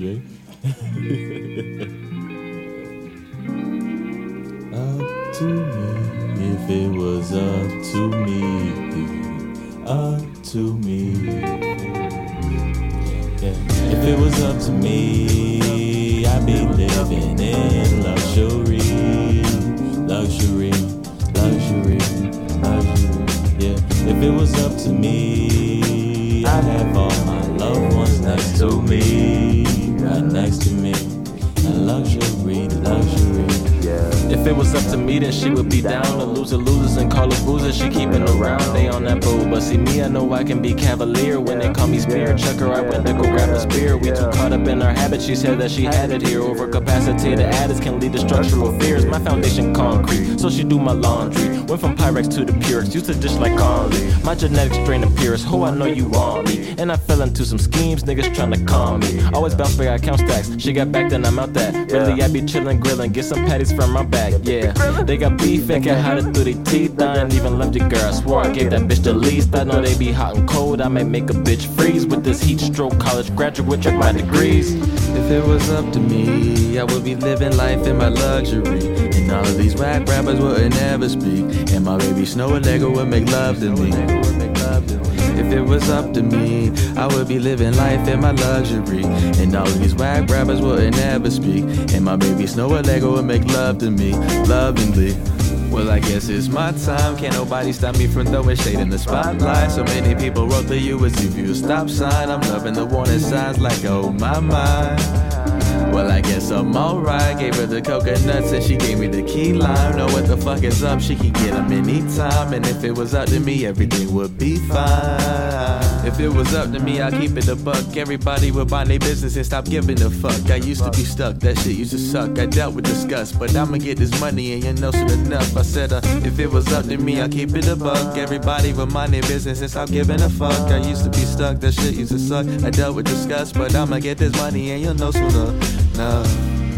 Jay. up to me, if it was up to me, up to me. Yeah. If it was up to me, I'd be living in luxury, luxury, luxury, luxury. Yeah. If it was up to me, I'd have all my loved ones next to me. If it was up to me, then she would be down to lose the losers and call us boozers. She keeping around, they on that boat. But see me, I know I can be cavalier when they call me spear chucker. I went to go grab a spear. We too caught up in our habits. She said that she had it here. Overcapacitated addicts can lead to structural fears. My foundation concrete, so she do my laundry. Went from Pyrex to the Purex, used to dish like Conley. My genetic strain appears, ho, I know you want me. And I fell into some schemes, niggas tryna calm me. Always bounce for back, account stacks. She got back, then I'm out that. Really, I be chillin', grillin', get some patties from my back, yeah. They got beef, and can hide it through their teeth. I ain't even left your girl, I swore I gave that bitch the least. I know they be hot and cold, I may make a bitch freeze with this heat stroke. College graduate, check my degrees. If it was up to me, I would be living life in my luxury. And all of these whack rappers wouldn't ever speak. And my baby Snow and Lego would make love to me. If it was up to me, I would be living life in my luxury. And all these whack rappers wouldn't ever speak. And my baby Snow and Lego would make love to me, lovingly. Well, I guess it's my time. Can't nobody stop me from throwing shade in the spotlight. So many people wrote to you as if you a stop sign. I'm loving the warning signs like, oh my mind. Well, I guess I'm alright. Gave her the coconuts and she gave me the key lime. Know what the fuck is up? She can get them anytime. And if it was up to me, everything would be fine. If it was up to me, I'd keep it a buck. Everybody would mind their business and stop giving a fuck. I used to be stuck, that shit used to suck. I dealt with disgust, but I'ma get this money and you know soon enough. I said, uh, if it was up to me, I'd keep it a buck. Everybody would mind their business and stop giving a fuck. I used to be stuck, that shit used to suck. I dealt with disgust, but I'ma get this money and you'll know soon enough.